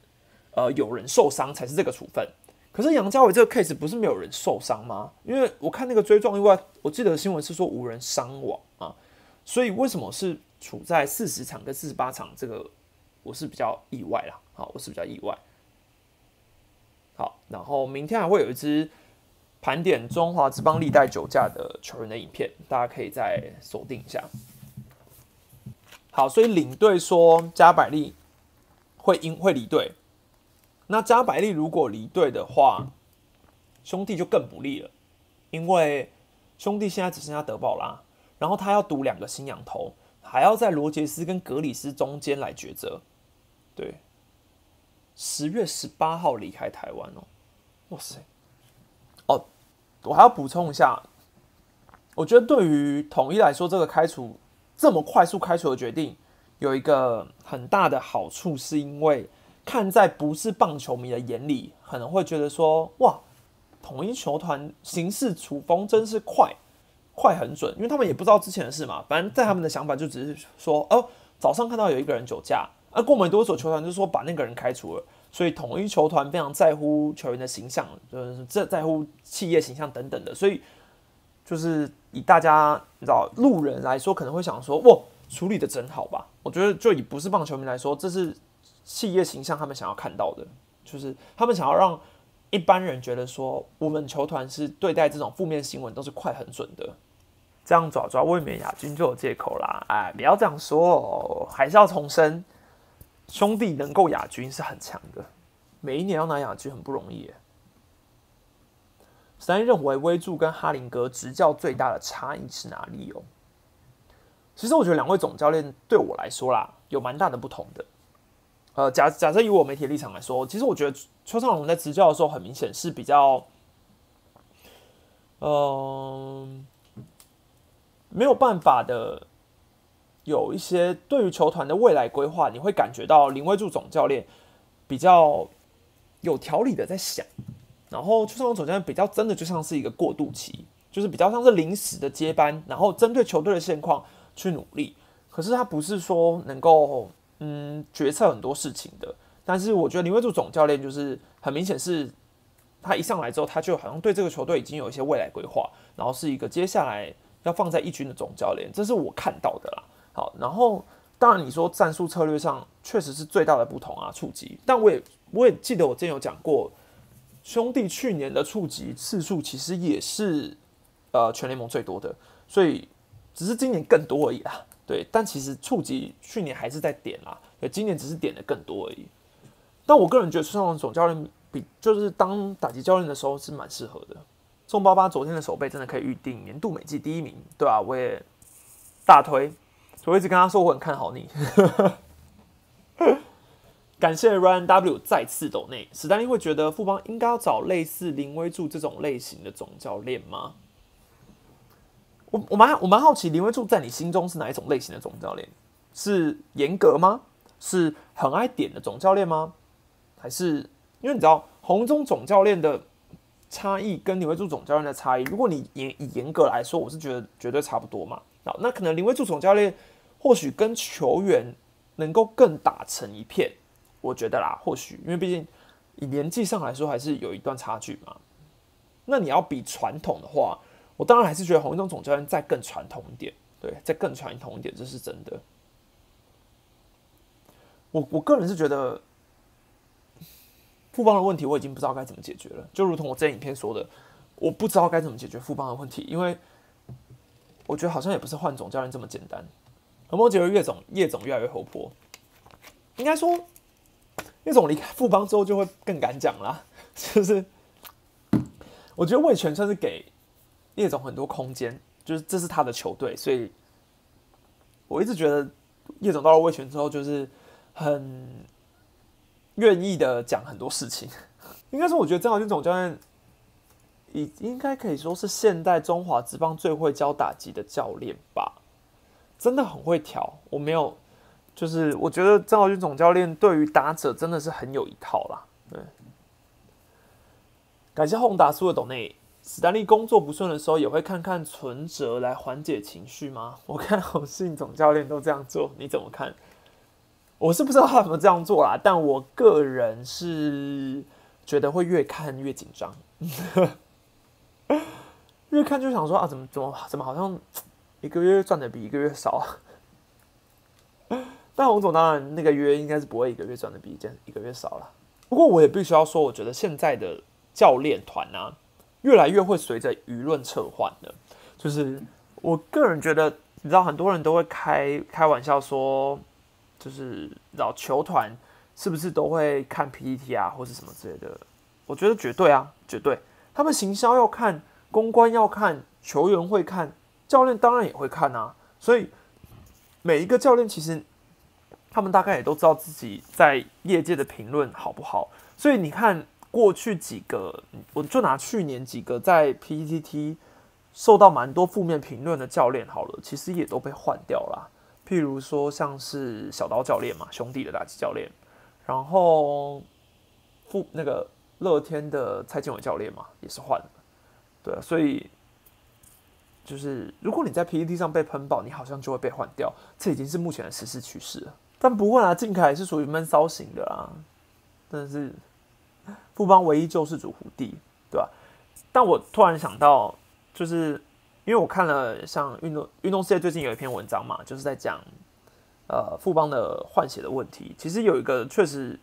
呃有人受伤才是这个处分。可是杨家伟这个 case 不是没有人受伤吗？因为我看那个追撞意外，我记得新闻是说无人伤亡啊，所以为什么是处在四十场跟四十八场这个？我是比较意外啦，好，我是比较意外。好，然后明天还会有一支盘点中华之邦历代酒驾的球员的影片，大家可以再锁定一下。好，所以领队说加百利会因会离队，那加百利如果离队的话，兄弟就更不利了，因为兄弟现在只剩下德保拉，然后他要赌两个新羊头，还要在罗杰斯跟格里斯中间来抉择。对，十月十八号离开台湾哦，哇塞！哦，我还要补充一下，我觉得对于统一来说，这个开除这么快速开除的决定，有一个很大的好处，是因为看在不是棒球迷的眼里，可能会觉得说，哇，统一球团行事处风真是快，快很准，因为他们也不知道之前的事嘛，反正在他们的想法就只是说，哦，早上看到有一个人酒驾。而过没多久，球团就说把那个人开除了，所以统一球团非常在乎球员的形象，就是这在乎企业形象等等的，所以就是以大家你知道路人来说，可能会想说，哇，处理的真好吧？我觉得就以不是棒球迷来说，这是企业形象他们想要看到的，就是他们想要让一般人觉得说，我们球团是对待这种负面新闻都是快很准的，这样爪爪卫冕亚军就有借口啦，哎，不要这样说，还是要重申。兄弟能够亚军是很强的，每一年要拿亚军很不容易。三认为威助跟哈林格执教最大的差异是哪里哦？其实我觉得两位总教练对我来说啦，有蛮大的不同的。呃，假假设以我媒体立场来说，其实我觉得邱尚龙在执教的时候，很明显是比较，嗯，没有办法的。有一些对于球团的未来规划，你会感觉到林威柱总教练比较有条理的在想，然后邱尚总教练比较真的就像是一个过渡期，就是比较像是临时的接班，然后针对球队的现况去努力。可是他不是说能够嗯决策很多事情的。但是我觉得林威柱总教练就是很明显是，他一上来之后，他就好像对这个球队已经有一些未来规划，然后是一个接下来要放在一军的总教练，这是我看到的啦。好，然后当然你说战术策略上确实是最大的不同啊，触及。但我也我也记得我之前有讲过，兄弟去年的触及次数其实也是呃全联盟最多的，所以只是今年更多而已啦。对，但其实触及去年还是在点啦，今年只是点的更多而已。但我个人觉得孙尚总教练比就是当打击教练的时候是蛮适合的。宋八八昨天的手背真的可以预定年度美季第一名，对啊，我也大推。我一直跟他说我很看好你，感谢 Ryan W 再次抖内。史丹利会觉得富邦应该要找类似林威柱这种类型的总教练吗？我蛮我蛮好奇林威柱在你心中是哪一种类型的总教练？是严格吗？是很爱点的总教练吗？还是因为你知道红中总教练的差异跟林威柱总教练的差异？如果你严以严格来说，我是觉得绝对差不多嘛。好，那可能林威柱总教练。或许跟球员能够更打成一片，我觉得啦，或许因为毕竟以年纪上来说还是有一段差距嘛。那你要比传统的话，我当然还是觉得洪一中总教练再更传统一点，对，再更传统一点，这是真的。我我个人是觉得，富邦的问题我已经不知道该怎么解决了，就如同我这影片说的，我不知道该怎么解决富邦的问题，因为我觉得好像也不是换总教练这么简单。何梦觉得叶总叶总越来越活泼，应该说叶总离开富邦之后就会更敢讲啦。就是我觉得魏权算是给叶总很多空间，就是这是他的球队，所以我一直觉得叶总到了魏权之后，就是很愿意的讲很多事情。应该说，我觉得郑浩军总教练，应应该可以说是现代中华职棒最会教打击的教练吧。真的很会调，我没有，就是我觉得郑浩军总教练对于打者真的是很有一套啦。对，感谢宏达苏的董内，史丹利工作不顺的时候也会看看存折来缓解情绪吗？我看洪信总教练都这样做，你怎么看？我是不知道他怎么这样做啦，但我个人是觉得会越看越紧张，越看就想说啊，怎么怎么怎么好像。一个月赚的比一个月少，但洪总当然那个月应该是不会一个月赚的比一件一个月少了。不过我也必须要说，我觉得现在的教练团啊，越来越会随着舆论撤换的。就是我个人觉得你知道很多人都会开开玩笑说，就是老球团是不是都会看 PPT 啊，或是什么之类的？我觉得绝对啊，绝对。他们行销要看，公关要看，球员会看，教练当然也会看啊。所以每一个教练其实他们大概也都知道自己在业界的评论好不好。所以你看过去几个，我就拿去年几个在 PPT。受到蛮多负面评论的教练，好了，其实也都被换掉了。譬如说，像是小刀教练嘛，兄弟的打击教练，然后副那个乐天的蔡建伟教练嘛，也是换了。对啊，所以就是如果你在 PPT 上被喷爆，你好像就会被换掉，这已经是目前的实事趋势了。但不过啊，靖凯是属于闷骚型的啦，但是富邦唯一救世主胡弟，对吧？但我突然想到。就是因为我看了像运动运动世界最近有一篇文章嘛，就是在讲呃富邦的换血的问题。其实有一个确实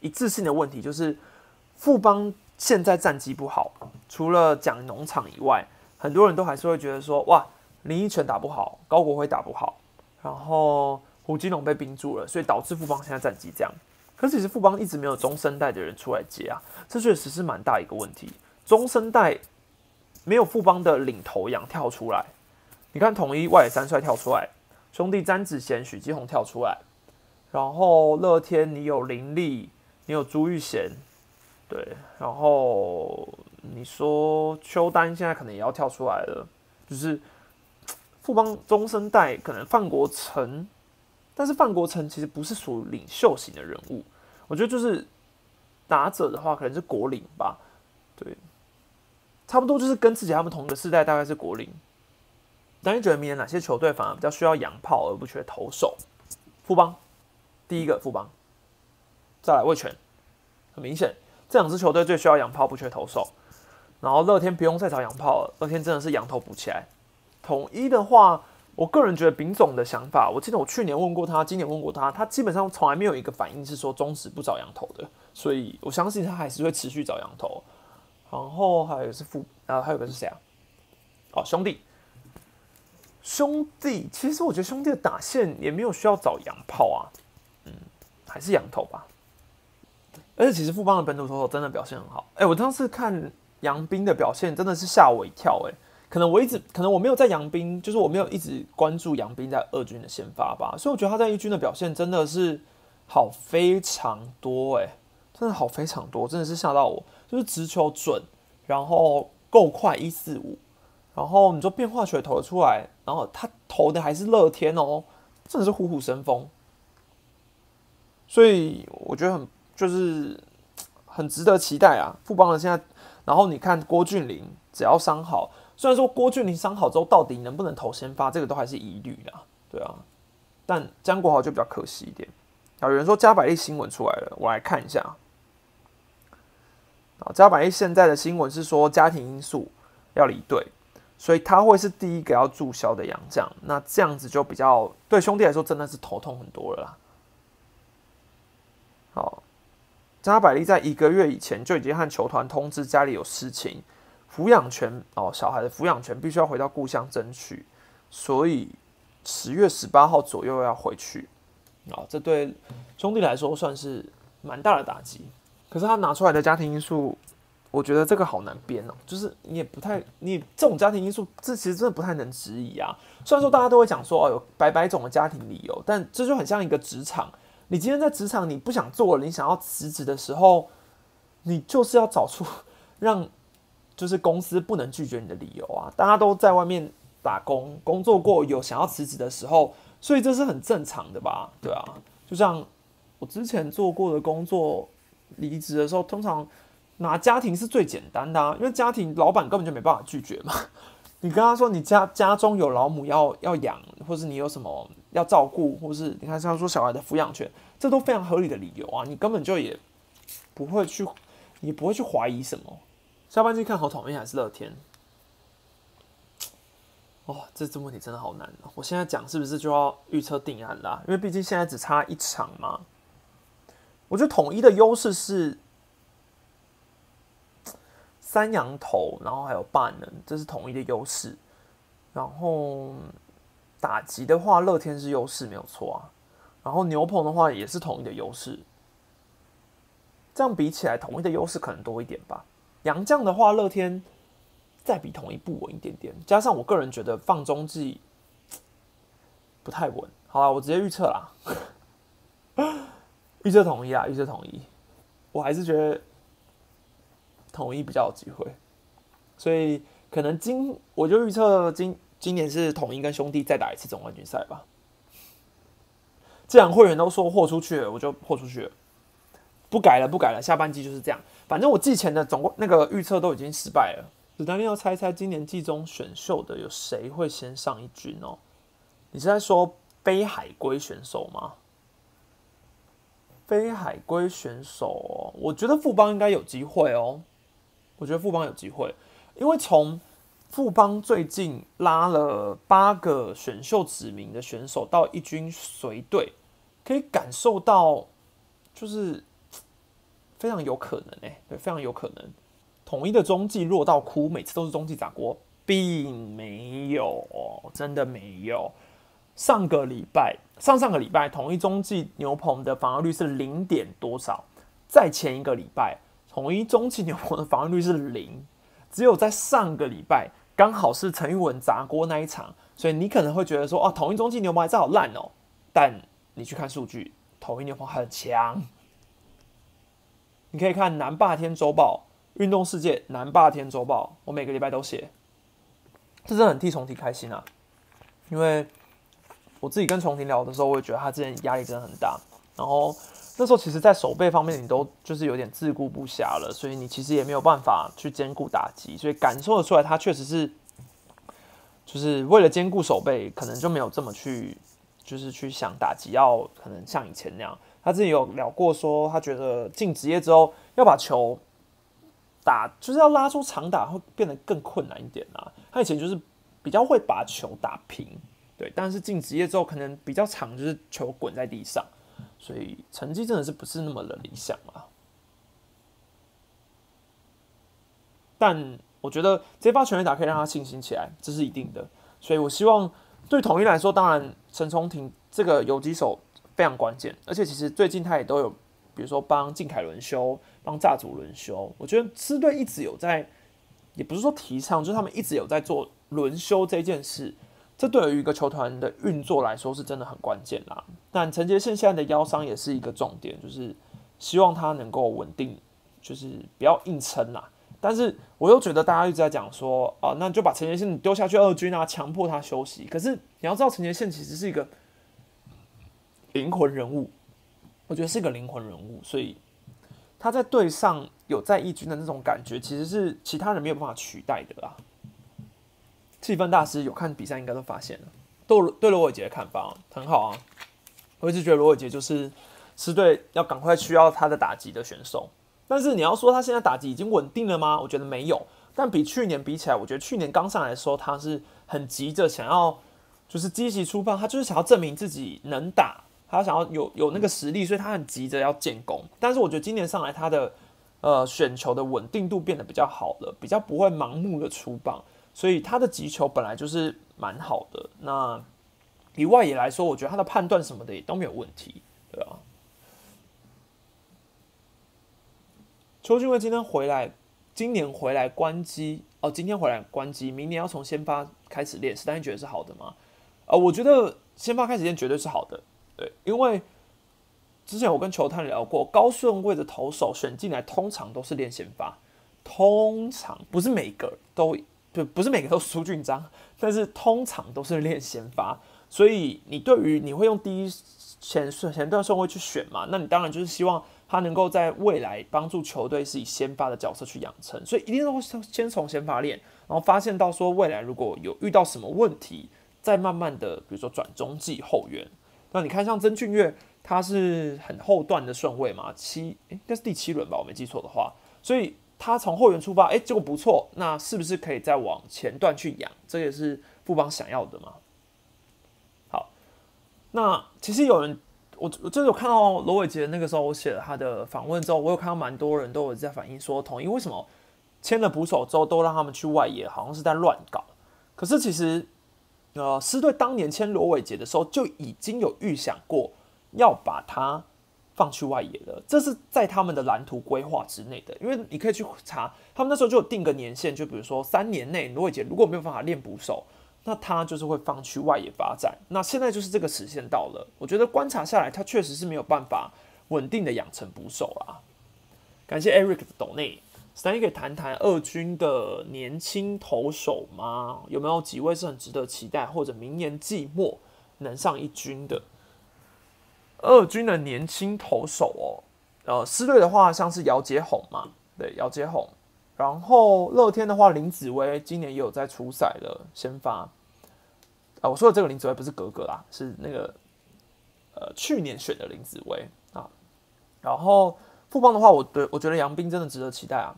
一致性的问题，就是富邦现在战绩不好，除了讲农场以外，很多人都还是会觉得说，哇，林依晨打不好，高国辉打不好，然后胡金龙被冰住了，所以导致富邦现在战绩这样。可是其实富邦一直没有中生代的人出来接啊，这确实是蛮大一个问题。中生代。没有富邦的领头羊跳出来，你看统一外野三帅跳出来，兄弟詹子贤、许基宏跳出来，然后乐天你有林立，你有朱玉贤，对，然后你说邱丹现在可能也要跳出来了，就是 富邦中生代可能范国成，但是范国成其实不是属于领袖型的人物，我觉得就是打者的话可能是国领吧，对。差不多就是跟自己他们同一个世代，大概是国林。那你觉得明年哪些球队反而比较需要洋炮而不缺投手？富邦，第一个富邦，再来魏权，很明显这两支球队最需要洋炮，不缺投手。然后乐天不用再找洋炮了，乐天真的是洋头补起来。统一的话，我个人觉得丙总的想法，我记得我去年问过他，今年问过他，他基本上从来没有一个反应是说中止不找羊头的，所以我相信他还是会持续找羊头。然后还有是副，啊，还有个是谁啊？哦，兄弟，兄弟，其实我觉得兄弟的打线也没有需要找羊炮啊，嗯，还是羊头吧。而且其实富邦的本土投手真的表现很好，哎，我当时看杨斌的表现真的是吓我一跳，哎，可能我一直可能我没有在杨斌，就是我没有一直关注杨斌在二军的先发吧，所以我觉得他在一军的表现真的是好非常多，哎，真的好非常多，真的是吓到我。就是直球准，然后够快一四五，然后你说变化球投出来，然后他投的还是乐天哦，真的是虎虎生风，所以我觉得很就是很值得期待啊！富邦的现在，然后你看郭俊麟只要伤好，虽然说郭俊麟伤好之后到底能不能投先发，这个都还是疑虑啦，对啊，但江国豪就比较可惜一点。啊，有人说加百利新闻出来了，我来看一下。啊，加百利现在的新闻是说家庭因素要离队，所以他会是第一个要注销的洋将。那这样子就比较对兄弟来说真的是头痛很多了啦。好，加百利在一个月以前就已经和球团通知家里有事情，抚养权哦，小孩的抚养权必须要回到故乡争取，所以十月十八号左右要回去。啊，这对兄弟来说算是蛮大的打击。可是他拿出来的家庭因素，我觉得这个好难编哦。就是你也不太，你这种家庭因素，这其实真的不太能质疑啊。虽然说大家都会讲说哦，有百百种的家庭理由，但这就很像一个职场。你今天在职场你不想做了，你想要辞职的时候，你就是要找出让就是公司不能拒绝你的理由啊。大家都在外面打工工作过，有想要辞职的时候，所以这是很正常的吧？对啊，就像我之前做过的工作。离职的时候，通常拿家庭是最简单的啊，因为家庭老板根本就没办法拒绝嘛。你跟他说你家家中有老母要要养，或是你有什么要照顾，或是你看像说小孩的抚养权，这都非常合理的理由啊，你根本就也不会去，你不会去怀疑什么。下半季看好统一还是乐天？哦，这这问题真的好难我现在讲是不是就要预测定案啦？因为毕竟现在只差一场嘛。我觉得统一的优势是三羊头，然后还有霸能，这是统一的优势。然后打击的话，乐天是优势没有错啊。然后牛棚的话也是统一的优势，这样比起来，统一的优势可能多一点吧。杨将的话，乐天再比统一不稳一点点，加上我个人觉得放中继 不太稳。好了，我直接预测啦，预测统一啊，预测统一。我还是觉得统一比较有机会，所以可能今我就预测今今年是统一跟兄弟再打一次总冠军赛吧。既然会员都说豁出去了，我就豁出去了，不改了，不改了。下半季就是这样，反正我季前的总共那个预测都已经失败了。子丹要猜猜今年季中选秀的有谁会先上一军哦？你是在说非海归选手吗？非海归选手，我觉得富邦应该有机会哦。我觉得富邦有机会，因为从富邦最近拉了八个选秀指名的选手到一军随队。可以感受到，就是非常有可能哎，对，非常有可能。统一的中继弱到哭，每次都是中继砸锅，并没有，真的没有。上个礼拜，上上个礼拜，统一中继牛棚的防御率是零点多少？在前一个礼拜，统一中继牛棚的防御率是零，只有在上个礼拜，刚好是陈玉文砸锅那一场，所以你可能会觉得说，哦，统一中继牛棚还是好烂哦，但。你去看数据，统一牛棚很强。你可以看南霸天周报、运动世界南霸天周报，我每个礼拜都写，这真的很替重庭开心啊！因为我自己跟重庭聊的时候，我也觉得他之前压力真的很大。然后那时候其实，在守备方面，你都就是有点自顾不暇了，所以你其实也没有办法去兼顾打击，所以感受得出来，他确实是就是为了兼顾守备，可能就没有这么去。就是去想打击，要可能像以前那样。他自己有聊过，说他觉得进职业之后要把球打，就是要拉出长打，会变得更困难一点啊。他以前就是比较会把球打平，对，但是进职业之后可能比较长，就是球滚在地上，所以成绩真的是不是那么的理想啊。但我觉得这发全垒打可以让他信心起来，这是一定的。所以我希望。对统一来说，当然陈崇廷这个游击手非常关键，而且其实最近他也都有，比如说帮靖凯轮休，帮炸组轮休。我觉得支队一直有在，也不是说提倡，就是他们一直有在做轮休这件事。这对于一个球团的运作来说是真的很关键啦。但陈杰宪现在的腰伤也是一个重点，就是希望他能够稳定，就是不要硬撑啦。但是我又觉得大家一直在讲说，啊，那就把陈杰宪丢下去二军啊，强迫他休息。可是你要知道，陈杰宪其实是一个灵魂人物，我觉得是个灵魂人物，所以他在队上有在一军的那种感觉，其实是其他人没有办法取代的啦。气氛大师有看比赛，应该都发现了。对对罗伟杰的看法很好啊，我一直觉得罗伟杰就是是队要赶快需要他的打击的选手。但是你要说他现在打击已经稳定了吗？我觉得没有。但比去年比起来，我觉得去年刚上来的时候，他是很急着想要，就是积极出发，他就是想要证明自己能打，他想要有有那个实力，所以他很急着要建功。但是我觉得今年上来，他的呃选球的稳定度变得比较好了，比较不会盲目的出棒，所以他的击球本来就是蛮好的。那以外野来说，我觉得他的判断什么的也都没有问题，对啊。邱俊伟今天回来，今年回来关机哦，今天回来关机，明年要从先发开始练，史丹觉得是好的吗？呃，我觉得先发开始练绝对是好的，对，因为之前我跟球探聊过，高顺位的投手选进来通常都是练先发，通常不是每个都就不是每个都苏俊章，但是通常都是练先发，所以你对于你会用第一前顺前段顺位去选嘛？那你当然就是希望。他能够在未来帮助球队是以先发的角色去养成，所以一定都先先从先发练，然后发现到说未来如果有遇到什么问题，再慢慢的比如说转中继后援。那你看像曾俊岳，他是很后段的顺位嘛，七应该是第七轮吧，我没记错的话，所以他从后援出发，哎，结果不错，那是不是可以再往前段去养？这也是富邦想要的嘛。好，那其实有人。我我就是有看到罗伟杰那个时候，我写了他的访问之后，我有看到蛮多人都有在反映说，统一为什么签了捕手之后都让他们去外野，好像是在乱搞。可是其实呃，狮队当年签罗伟杰的时候就已经有预想过要把他放去外野了，这是在他们的蓝图规划之内的。因为你可以去查，他们那时候就有定个年限，就比如说三年内罗伟杰如果没有办法练捕手，那他就是会放去外野发展。那现在就是这个时限到了，我觉得观察下来，他确实是没有办法稳定的养成捕手啊。感谢 Eric 的斗内。三可以谈谈二军的年轻投手吗？有没有几位是很值得期待，或者明年季末能上一军的？二军的年轻投手哦，呃，狮队的话像是姚杰宏嘛，对，姚杰宏。然后乐天的话，林子威今年也有在出赛的，先发。啊，我说的这个林子威不是格格啦，是那个呃去年选的林子威啊。然后富邦的话，我对我觉得杨斌真的值得期待啊。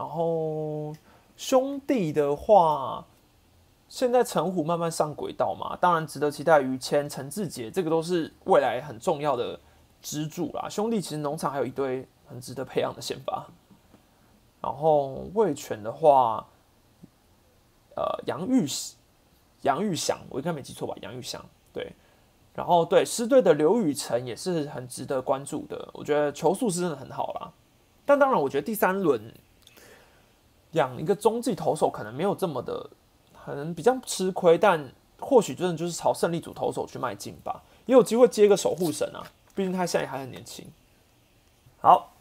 然后兄弟的话，现在陈虎慢慢上轨道嘛，当然值得期待。于谦、陈志杰，这个都是未来很重要的支柱啦。兄弟其实农场还有一堆很值得培养的先发。然后魏权的话，呃，杨玉杨玉祥，我应该没记错吧？杨玉祥对。然后对师队的刘宇辰也是很值得关注的，我觉得球速是真的很好啦。但当然，我觉得第三轮。养一个中继投手可能没有这么的，可能比较吃亏，但或许真的就是朝胜利组投手去迈进吧，也有机会接一个守护神啊，毕竟他现在还很年轻。好，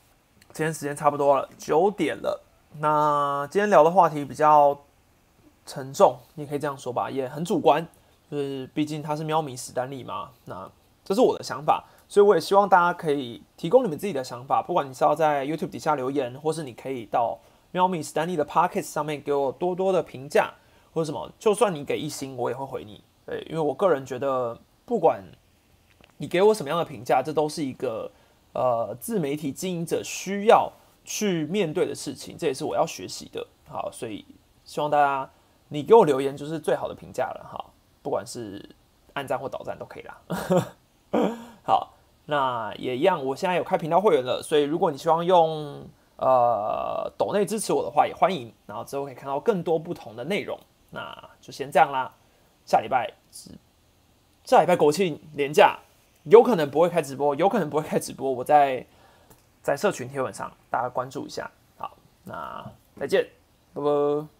今天时间差不多了，九点了。那今天聊的话题比较沉重，你可以这样说吧，也很主观，就是毕竟他是喵迷史丹利嘛。那这是我的想法，所以我也希望大家可以提供你们自己的想法，不管你是要在 YouTube 底下留言，或是你可以到。喵咪 Stanley 的 Pockets 上面给我多多的评价或者什么，就算你给一星，我也会回你。对，因为我个人觉得，不管你给我什么样的评价，这都是一个呃自媒体经营者需要去面对的事情，这也是我要学习的。好，所以希望大家你给我留言就是最好的评价了。哈，不管是按赞或倒赞都可以啦。好，那也一样，我现在有开频道会员了，所以如果你希望用。呃，抖内支持我的话也欢迎，然后之后可以看到更多不同的内容。那就先这样啦，下礼拜下礼拜国庆年假，有可能不会开直播，有可能不会开直播，我在在社群贴文上大家关注一下。好，那再见，拜拜。